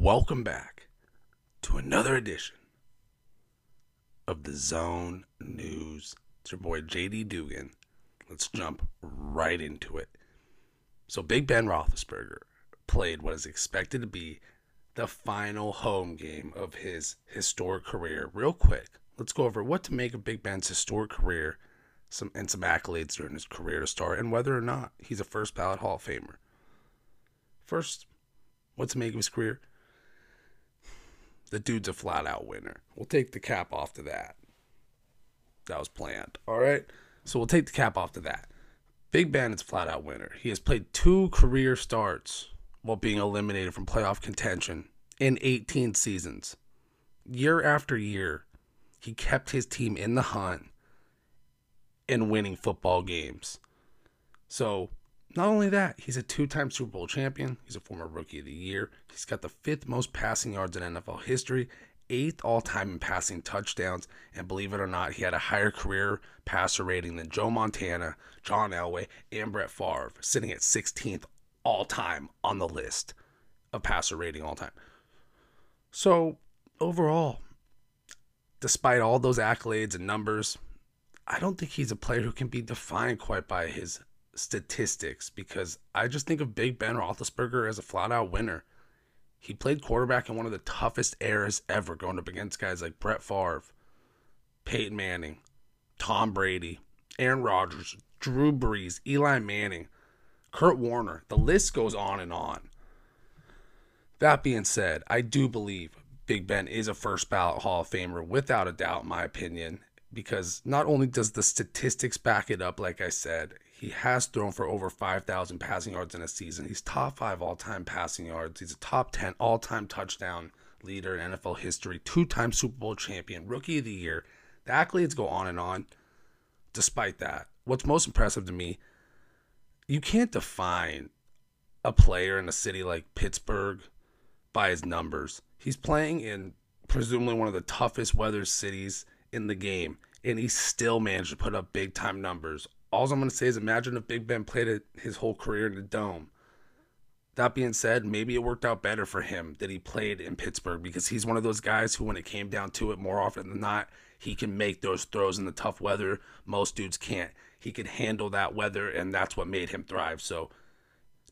welcome back to another edition of the Zone News. It's your boy JD Dugan. Let's jump right into it. So, Big Ben Roethlisberger played what is expected to be the final home game of his historic career. Real quick, let's go over what to make of Big Ben's historic career some and some accolades during his career to start, and whether or not he's a first ballot Hall of Famer. First, what to make of his career? The dude's a flat out winner. We'll take the cap off to that. That was planned. All right. So we'll take the cap off to that. Big Ben is flat out winner. He has played two career starts while being eliminated from playoff contention in 18 seasons. Year after year, he kept his team in the hunt and winning football games. So not only that, he's a two time Super Bowl champion. He's a former Rookie of the Year. He's got the fifth most passing yards in NFL history, eighth all time in passing touchdowns, and believe it or not, he had a higher career passer rating than Joe Montana, John Elway, and Brett Favre, sitting at 16th all time on the list of passer rating all time. So, overall, despite all those accolades and numbers, I don't think he's a player who can be defined quite by his statistics because I just think of Big Ben Roethlisberger as a flat out winner. He played quarterback in one of the toughest eras ever, going up against guys like Brett Favre, Peyton Manning, Tom Brady, Aaron Rodgers, Drew Brees, Eli Manning, Kurt Warner. The list goes on and on. That being said, I do believe Big Ben is a first ballot Hall of Famer without a doubt, in my opinion, because not only does the statistics back it up, like I said, he has thrown for over 5,000 passing yards in a season. He's top five all time passing yards. He's a top 10 all time touchdown leader in NFL history, two time Super Bowl champion, rookie of the year. The accolades go on and on. Despite that, what's most impressive to me, you can't define a player in a city like Pittsburgh by his numbers. He's playing in presumably one of the toughest weather cities in the game, and he still managed to put up big time numbers all I'm going to say is imagine if Big Ben played it his whole career in the dome. That being said, maybe it worked out better for him that he played in Pittsburgh because he's one of those guys who, when it came down to it, more often than not, he can make those throws in the tough weather. Most dudes can't. He could handle that weather, and that's what made him thrive. So,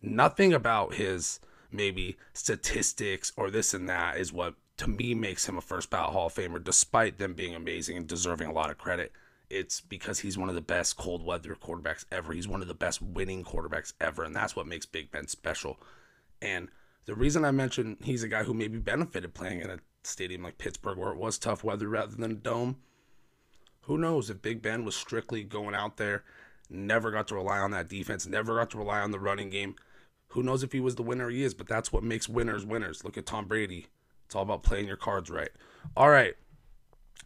nothing about his maybe statistics or this and that is what to me makes him a first ballot Hall of Famer, despite them being amazing and deserving a lot of credit it's because he's one of the best cold weather quarterbacks ever. He's one of the best winning quarterbacks ever, and that's what makes Big Ben special. And the reason I mentioned he's a guy who maybe benefited playing in a stadium like Pittsburgh where it was tough weather rather than a dome. Who knows if Big Ben was strictly going out there, never got to rely on that defense, never got to rely on the running game. Who knows if he was the winner he is, but that's what makes winners winners. Look at Tom Brady. It's all about playing your cards right. All right,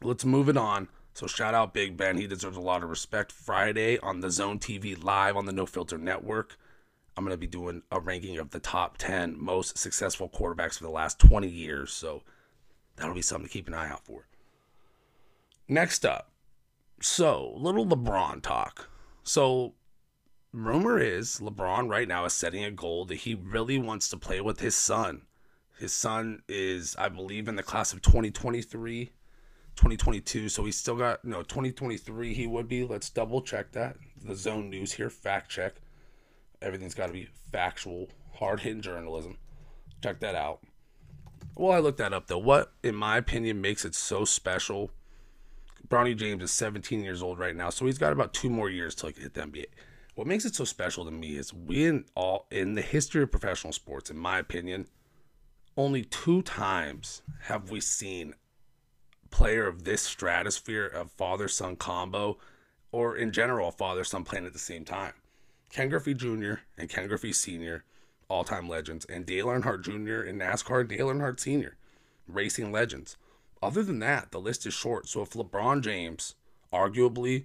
let's move it on. So shout out Big Ben. He deserves a lot of respect. Friday on the Zone TV live on the No Filter Network. I'm going to be doing a ranking of the top 10 most successful quarterbacks for the last 20 years. So that'll be something to keep an eye out for. Next up. So, little LeBron talk. So, rumor is LeBron right now is setting a goal that he really wants to play with his son. His son is, I believe, in the class of 2023 2022. So he's still got no 2023. He would be. Let's double check that. The Zone News here, fact check. Everything's got to be factual, hard hitting journalism. Check that out. Well, I looked that up though. What, in my opinion, makes it so special? Bronny James is 17 years old right now, so he's got about two more years till he can hit the NBA. What makes it so special to me is we in all in the history of professional sports, in my opinion, only two times have we seen player of this stratosphere of father son combo, or in general, father son playing at the same time. Ken Griffey Jr. and Ken Griffey Sr., all time legends, and Dale Earnhardt Jr. and NASCAR Dale Earnhardt Sr., racing legends. Other than that, the list is short. So if LeBron James, arguably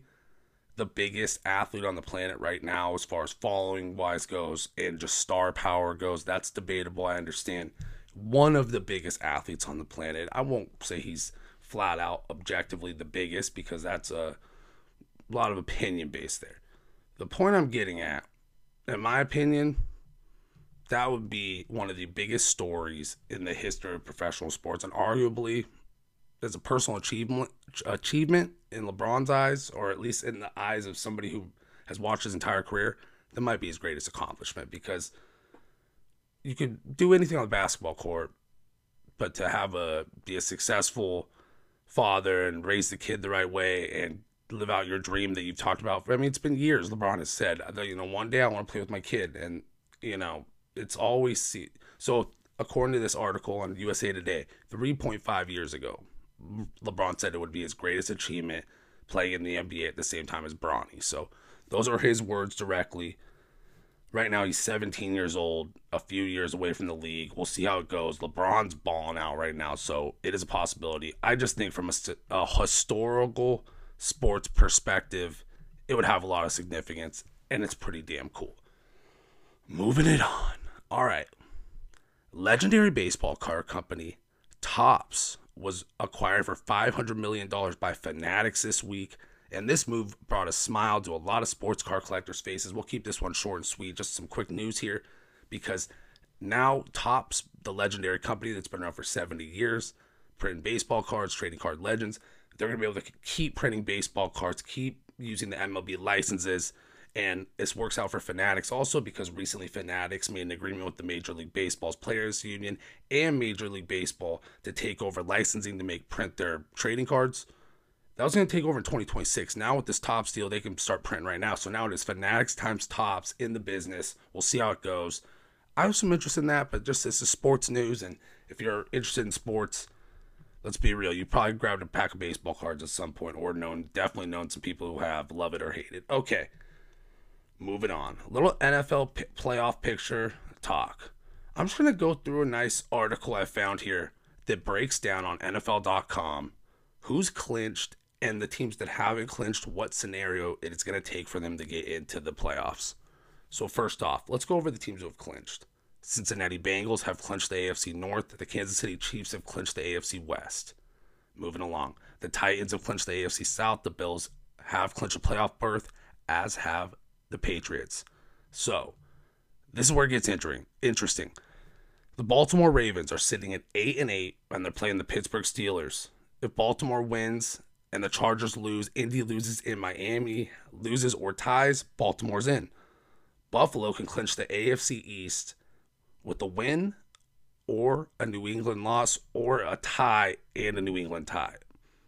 the biggest athlete on the planet right now, as far as following wise goes and just star power goes, that's debatable. I understand. One of the biggest athletes on the planet. I won't say he's flat out objectively the biggest because that's a lot of opinion based there. The point I'm getting at, in my opinion, that would be one of the biggest stories in the history of professional sports, and arguably, as a personal achievement achievement in LeBron's eyes, or at least in the eyes of somebody who has watched his entire career, that might be his greatest accomplishment because you could do anything on the basketball court, but to have a be a successful father and raise the kid the right way and live out your dream that you've talked about. I mean, it's been years. LeBron has said, you know, one day I want to play with my kid, and you know, it's always see. So, according to this article on USA Today, 3.5 years ago, LeBron said it would be his greatest achievement playing in the NBA at the same time as Bronny. So, those are his words directly. Right now, he's 17 years old, a few years away from the league. We'll see how it goes. LeBron's balling out right now, so it is a possibility. I just think from a, a historical sports perspective, it would have a lot of significance, and it's pretty damn cool. Moving it on. All right. Legendary baseball card company Topps was acquired for $500 million by Fanatics this week. And this move brought a smile to a lot of sports car collectors' faces. We'll keep this one short and sweet. Just some quick news here because now Topps, the legendary company that's been around for 70 years, printing baseball cards, trading card legends, they're going to be able to keep printing baseball cards, keep using the MLB licenses. And this works out for Fanatics also because recently Fanatics made an agreement with the Major League Baseball's Players Union and Major League Baseball to take over licensing to make print their trading cards. That was going to take over in 2026. Now with this Topps deal, they can start printing right now. So now it is Fanatics times Topps in the business. We'll see how it goes. I have some interest in that, but just this is sports news, and if you're interested in sports, let's be real. You probably grabbed a pack of baseball cards at some point, or known definitely known some people who have love it or hate it. Okay, moving on. A little NFL p- playoff picture talk. I'm just gonna go through a nice article I found here that breaks down on NFL.com who's clinched and the teams that haven't clinched, what scenario it is going to take for them to get into the playoffs. So, first off, let's go over the teams who have clinched. Cincinnati Bengals have clinched the AFC North. The Kansas City Chiefs have clinched the AFC West. Moving along, the Titans have clinched the AFC South. The Bills have clinched a playoff berth, as have the Patriots. So, this is where it gets interesting. The Baltimore Ravens are sitting at 8 and 8 and they're playing the Pittsburgh Steelers. If Baltimore wins and the Chargers lose, Indy loses in Miami loses or ties, Baltimore's in. Buffalo can clinch the AFC East with a win or a New England loss or a tie and a New England tie.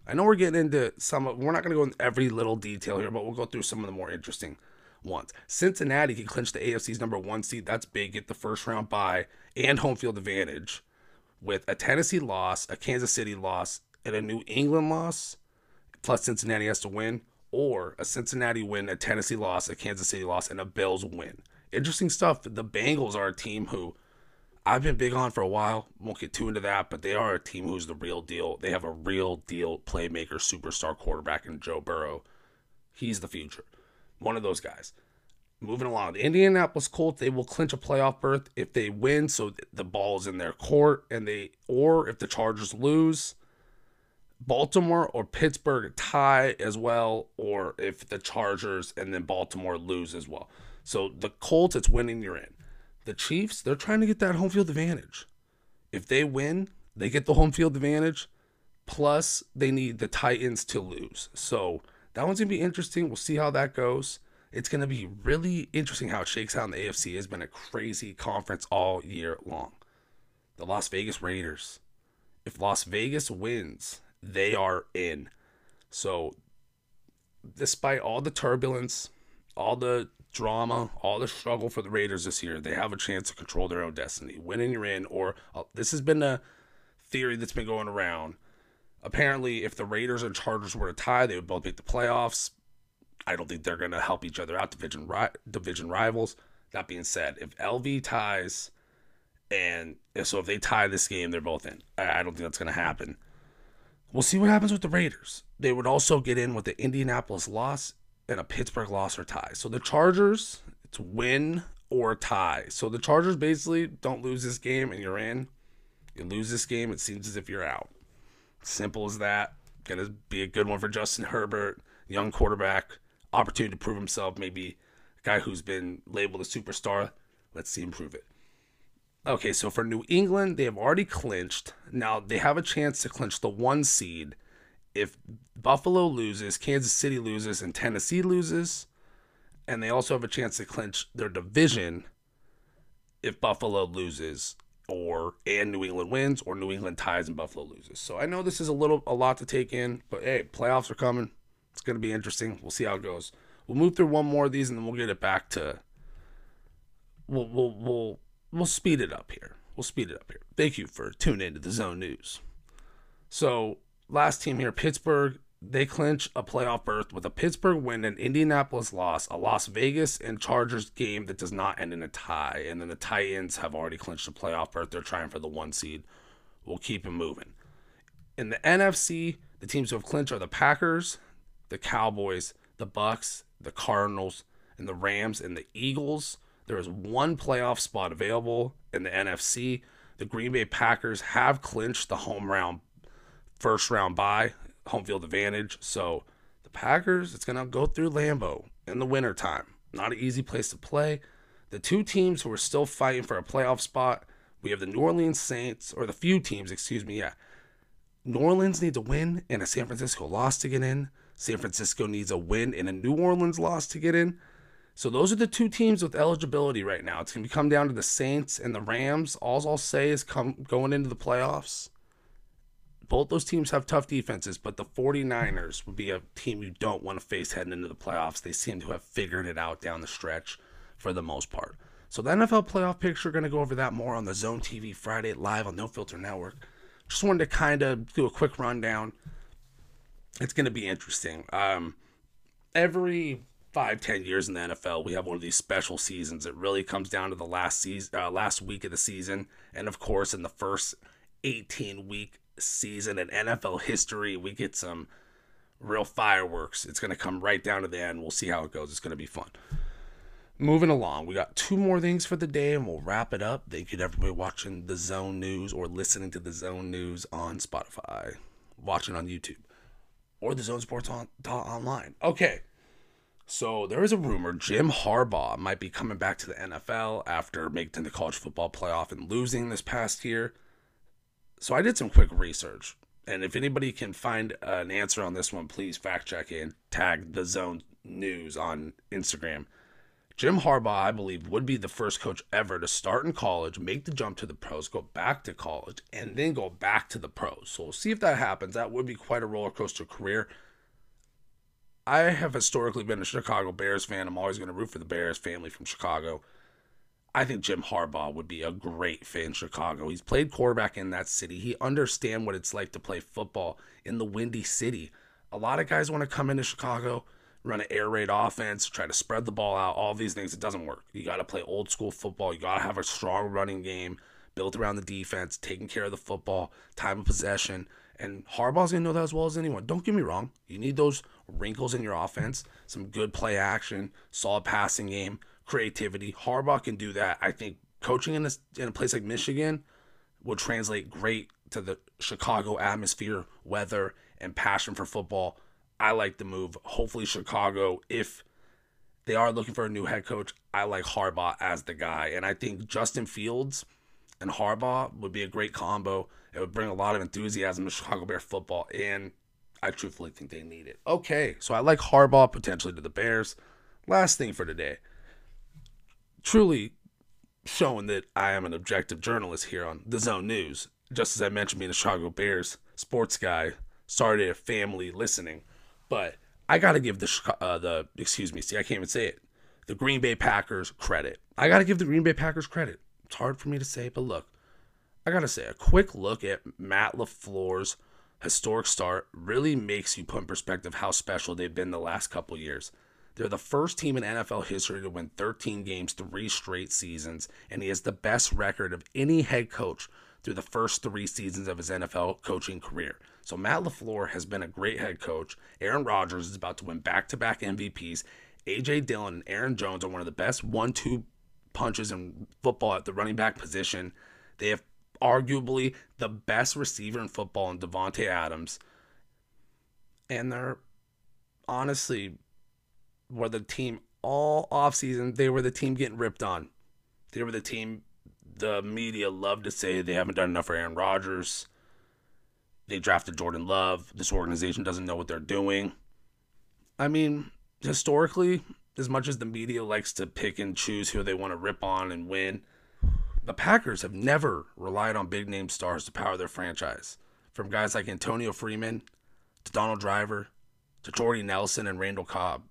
I know we're getting into some of, we're not going to go in every little detail here, but we'll go through some of the more interesting ones. Cincinnati can clinch the AFC's number one seed. That's big. Get the first round bye and home field advantage with a Tennessee loss, a Kansas City loss, and a New England loss plus Cincinnati has to win, or a Cincinnati win, a Tennessee loss, a Kansas City loss, and a Bills win. Interesting stuff. The Bengals are a team who I've been big on for a while. Won't get too into that, but they are a team who's the real deal. They have a real deal playmaker, superstar quarterback in Joe Burrow. He's the future. One of those guys. Moving along, the Indianapolis Colts they will clinch a playoff berth if they win, so the ball is in their court, and they or if the Chargers lose, Baltimore or Pittsburgh tie as well, or if the Chargers and then Baltimore lose as well. So the Colts, it's winning, you're in. The Chiefs, they're trying to get that home field advantage. If they win, they get the home field advantage. Plus, they need the Titans to lose. So that one's going to be interesting. We'll see how that goes. It's going to be really interesting how it shakes out in the AFC. It's been a crazy conference all year long. The Las Vegas Raiders. If Las Vegas wins they are in. So, despite all the turbulence, all the drama, all the struggle for the Raiders this year, they have a chance to control their own destiny. Winning, you're in. Or uh, this has been a theory that's been going around. Apparently, if the Raiders and Chargers were to tie, they would both make the playoffs. I don't think they're going to help each other out, division ri- division rivals. That being said, if LV ties, and so if they tie this game, they're both in. I, I don't think that's going to happen. We'll see what happens with the Raiders. They would also get in with the Indianapolis loss and a Pittsburgh loss or tie. So the Chargers, it's win or tie. So the Chargers basically don't lose this game and you're in. You lose this game, it seems as if you're out. Simple as that. Gonna be a good one for Justin Herbert, young quarterback, opportunity to prove himself. Maybe a guy who's been labeled a superstar. Let's see him prove it. Okay, so for New England, they have already clinched. Now they have a chance to clinch the one seed if Buffalo loses, Kansas City loses, and Tennessee loses. And they also have a chance to clinch their division if Buffalo loses or and New England wins or New England ties and Buffalo loses. So I know this is a little a lot to take in, but hey, playoffs are coming. It's going to be interesting. We'll see how it goes. We'll move through one more of these and then we'll get it back to we'll we'll we'll we'll speed it up here. We'll speed it up here. Thank you for tuning into the Zone News. So, last team here, Pittsburgh, they clinch a playoff berth with a Pittsburgh win, an Indianapolis loss, a Las Vegas and Chargers game that does not end in a tie. And then the Titans have already clinched a playoff berth. They're trying for the one seed. We'll keep it moving. In the NFC, the teams who have clinched are the Packers, the Cowboys, the Bucs, the Cardinals, and the Rams and the Eagles. There is one playoff spot available in the NFC. The Green Bay Packers have clinched the home round first round bye home field advantage. So the Packers, it's going to go through Lambeau in the wintertime. Not an easy place to play. The two teams who are still fighting for a playoff spot, we have the New Orleans Saints, or the few teams, excuse me, yeah. New Orleans needs a win and a San Francisco loss to get in. San Francisco needs a win and a New Orleans loss to get in. So those are the two teams with eligibility right now. It's going to come down to the Saints and the Rams. All I'll say is come going into the playoffs both those teams have tough defenses, but the 49ers would be a team you don't want to face heading into the playoffs. They seem to have figured it out down the stretch for the most part. So the NFL playoff picture, going to go over that more on the Zone TV Friday live on No Filter Network. Just wanted to kind of do a quick rundown. It's going to be interesting. Um, every five, ten years in the NFL, we have one of these special seasons. It really comes down to the last season, uh, last week of the season, and of course, in the first 18 week season in NFL history. We get some real fireworks. It's going to come right down to the end. We'll see how it goes. It's going to be fun. Moving along, we got two more things for the day and we'll wrap it up. Thank you to everybody watching the Zone News or listening to the Zone News on Spotify, watching on YouTube, or the Zone Sports on, online. Okay, so there is a rumor Jim Harbaugh might be coming back to the NFL after making the college football playoff and losing this past year. So I did some quick research, and if anybody can find an answer on this one, please fact check and tag the Zone News on Instagram. Jim Harbaugh, I believe, would be the first coach ever to start in college, make the jump to the pros, go back to college, and then go back to the pros. So we'll see if that happens. That would be quite a roller coaster career. I have historically been a Chicago Bears fan. I'm always going to root for the Bears, family from Chicago. I think Jim Harbaugh would be a great fit in Chicago. He's played quarterback in that city. He understands what it's like to play football in the windy city. A lot of guys want to come into Chicago, run an air raid offense, try to spread the ball out, all these things. It doesn't work. You got to play old school football. You got to have a strong running game built around the defense, taking care of the football, time of possession. And Harbaugh's going to know that as well as anyone. Don't get me wrong. You need those wrinkles in your offense, some good play action, solid passing game, creativity. Harbaugh can do that. I think coaching in a, in a place like Michigan will translate great to the Chicago atmosphere, weather, and passion for football. I like the move. Hopefully, Chicago, if they are looking for a new head coach, I like Harbaugh as the guy. And I think Justin Fields and Harbaugh would be a great combo. It would bring a lot of enthusiasm to Chicago Bear football, and I truthfully think they need it. Okay, so I like Harbaugh potentially to the Bears. Last thing for today truly showing that I am an objective journalist here on the Zone News. Just as I mentioned, being a Chicago Bears sports guy, started a family listening, but I got to give the uh, the excuse me, see, I can't even say it. The Green Bay Packers credit. I got to give the Green Bay Packers credit. It's hard for me to say, but look, I got to say a quick look at Matt LaFleur's historic start really makes you put in perspective how special they've been the last couple years. They're the first team in NFL history to win 13 games three straight seasons, and he has the best record of any head coach through the first three seasons of his NFL coaching career. So Matt LaFleur has been a great head coach. Aaron Rodgers is about to win back-to-back MVPs. AJ Dillon and Aaron Jones are one of the best one-two punches in football at the running back position. They have arguably the best receiver in football in Davante Adams. And they're honestly were the team all offseason. They were the team getting ripped on. They were the team the media love to say they haven't done enough for Aaron Rodgers. They drafted Jordan Love. This organization doesn't know what they're doing. I mean, historically, as much as the media likes to pick and choose who they want to rip on and win, the Packers have never relied on big name stars to power their franchise. From guys like Antonio Freeman to Donald Driver to Jordy Nelson and Randall Cobb.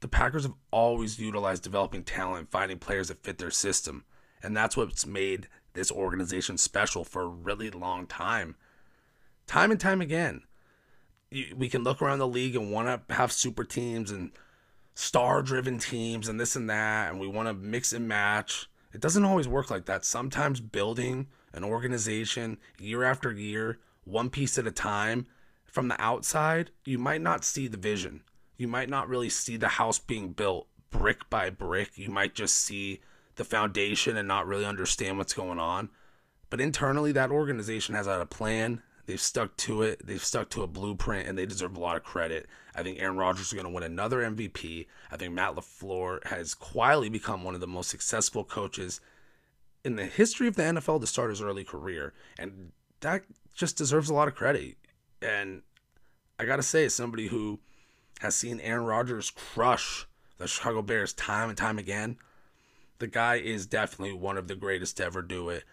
The Packers have always utilized developing talent, finding players that fit their system. And that's what's made this organization special for a really long time. Time and time again. We can look around the league and want to have super teams and star driven teams and this and that, and we want to mix and match. It doesn't always work like that. Sometimes building an organization year after year, one piece at a time, from the outside, you might not see the vision. You might not really see the house being built brick by brick. You might just see the foundation and not really understand what's going on. But internally, that organization has had a plan. They've stuck to it. They've stuck to a blueprint, and they deserve a lot of credit. I think Aaron Rodgers is going to win another MVP. I think Matt LaFleur has quietly become one of the most successful coaches in the history of the NFL to start his early career. And that just deserves a lot of credit. And I got to say, as somebody who has seen Aaron Rodgers crush the Chicago Bears time and time again, the guy is definitely one of the greatest to ever do it.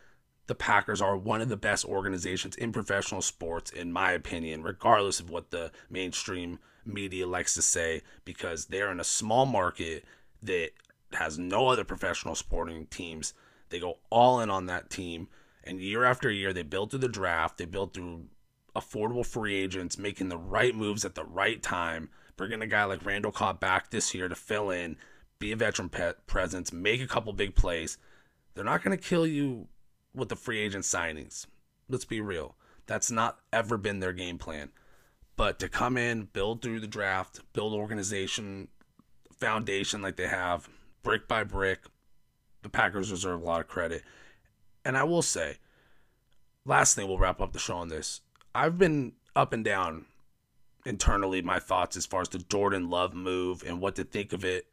The Packers are one of the best organizations in professional sports, in my opinion, regardless of what the mainstream media likes to say, because they're in a small market that has no other professional sporting teams. They go all in on that team. And year after year, they build through the draft, they build through affordable free agents, making the right moves at the right time, bringing a guy like Randall Cobb back this year to fill in, be a veteran presence, make a couple big plays. They're not going to kill you with the free agent signings. Let's be real. That's not ever been their game plan. But to come in, build through the draft, build organization, foundation like they have, brick by brick, the Packers deserve a lot of credit. And I will say, last thing we'll wrap up the show on this. I've been up and down internally my thoughts as far as the Jordan Love move and what to think of it.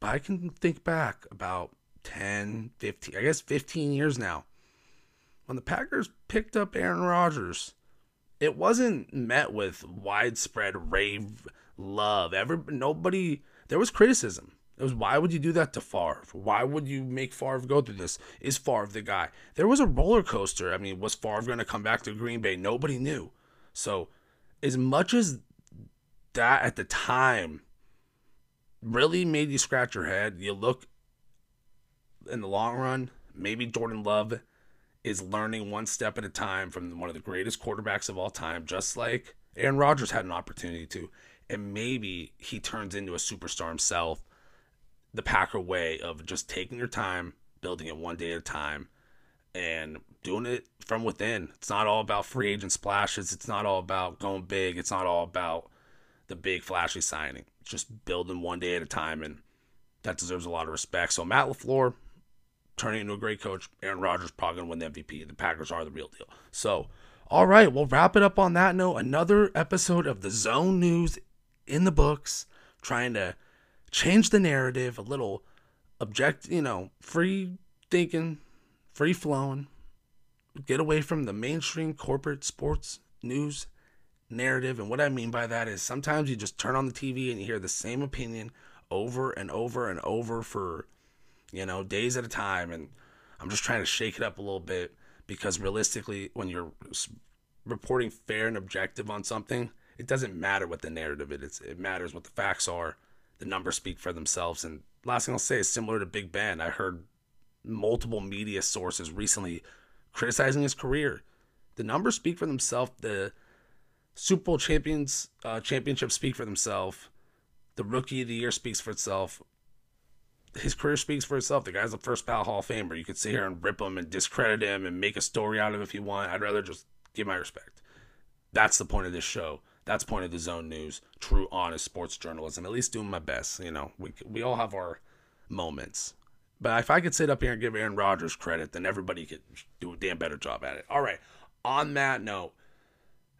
But I can think back about 10, 15, I guess 15 years now. When the Packers picked up Aaron Rodgers, it wasn't met with widespread rave love. Every nobody there was criticism. It was why would you do that to Favre? Why would you make Favre go through this? Is Favre the guy? There was a roller coaster. I mean, was Favre going to come back to Green Bay? Nobody knew. So, as much as that at the time really made you scratch your head, you look in the long run, maybe Jordan Love is learning one step at a time from one of the greatest quarterbacks of all time, just like Aaron Rodgers had an opportunity to. And maybe he turns into a superstar himself the Packer way of just taking your time, building it one day at a time, and doing it from within. It's not all about free agent splashes. It's not all about going big. It's not all about the big flashy signing. Just building one day at a time, and that deserves a lot of respect. So Matt LaFleur turning into a great coach. Aaron Rodgers probably gonna win the MVP. The Packers are the real deal. So, all right, we'll wrap it up on that note. Another episode of the Zone News in the books, trying to change the narrative a little object you know free thinking free flowing get away from the mainstream corporate sports news narrative and what i mean by that is sometimes you just turn on the tv and you hear the same opinion over and over and over for you know days at a time and i'm just trying to shake it up a little bit because realistically when you're reporting fair and objective on something it doesn't matter what the narrative is it matters what the facts are the numbers speak for themselves. And last thing I'll say is similar to Big Ben. I heard multiple media sources recently criticizing his career. The numbers speak for themselves. The Super Bowl champions uh, championships speak for themselves. The Rookie of the Year speaks for itself. His career speaks for itself. The guy's a first ballot Hall of Famer. You could sit here and rip him and discredit him and make a story out of it if you want. I'd rather just give my respect. That's the point of this show. That's point of the zone news. True, honest sports journalism. At least doing my best. You know, we we all have our moments. But if I could sit up here and give Aaron Rodgers credit, then everybody could do a damn better job at it. All right. On that note,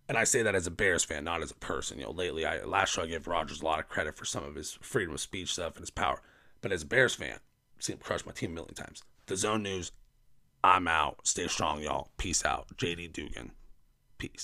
and I say that as a Bears fan, not as a person. You know, lately, I last show I gave Rodgers a lot of credit for some of his freedom of speech stuff and his power. But as a Bears fan, seen him crush my team a million times. The Zone News, I'm out. Stay strong, y'all. Peace out. JD Dugan. Peace.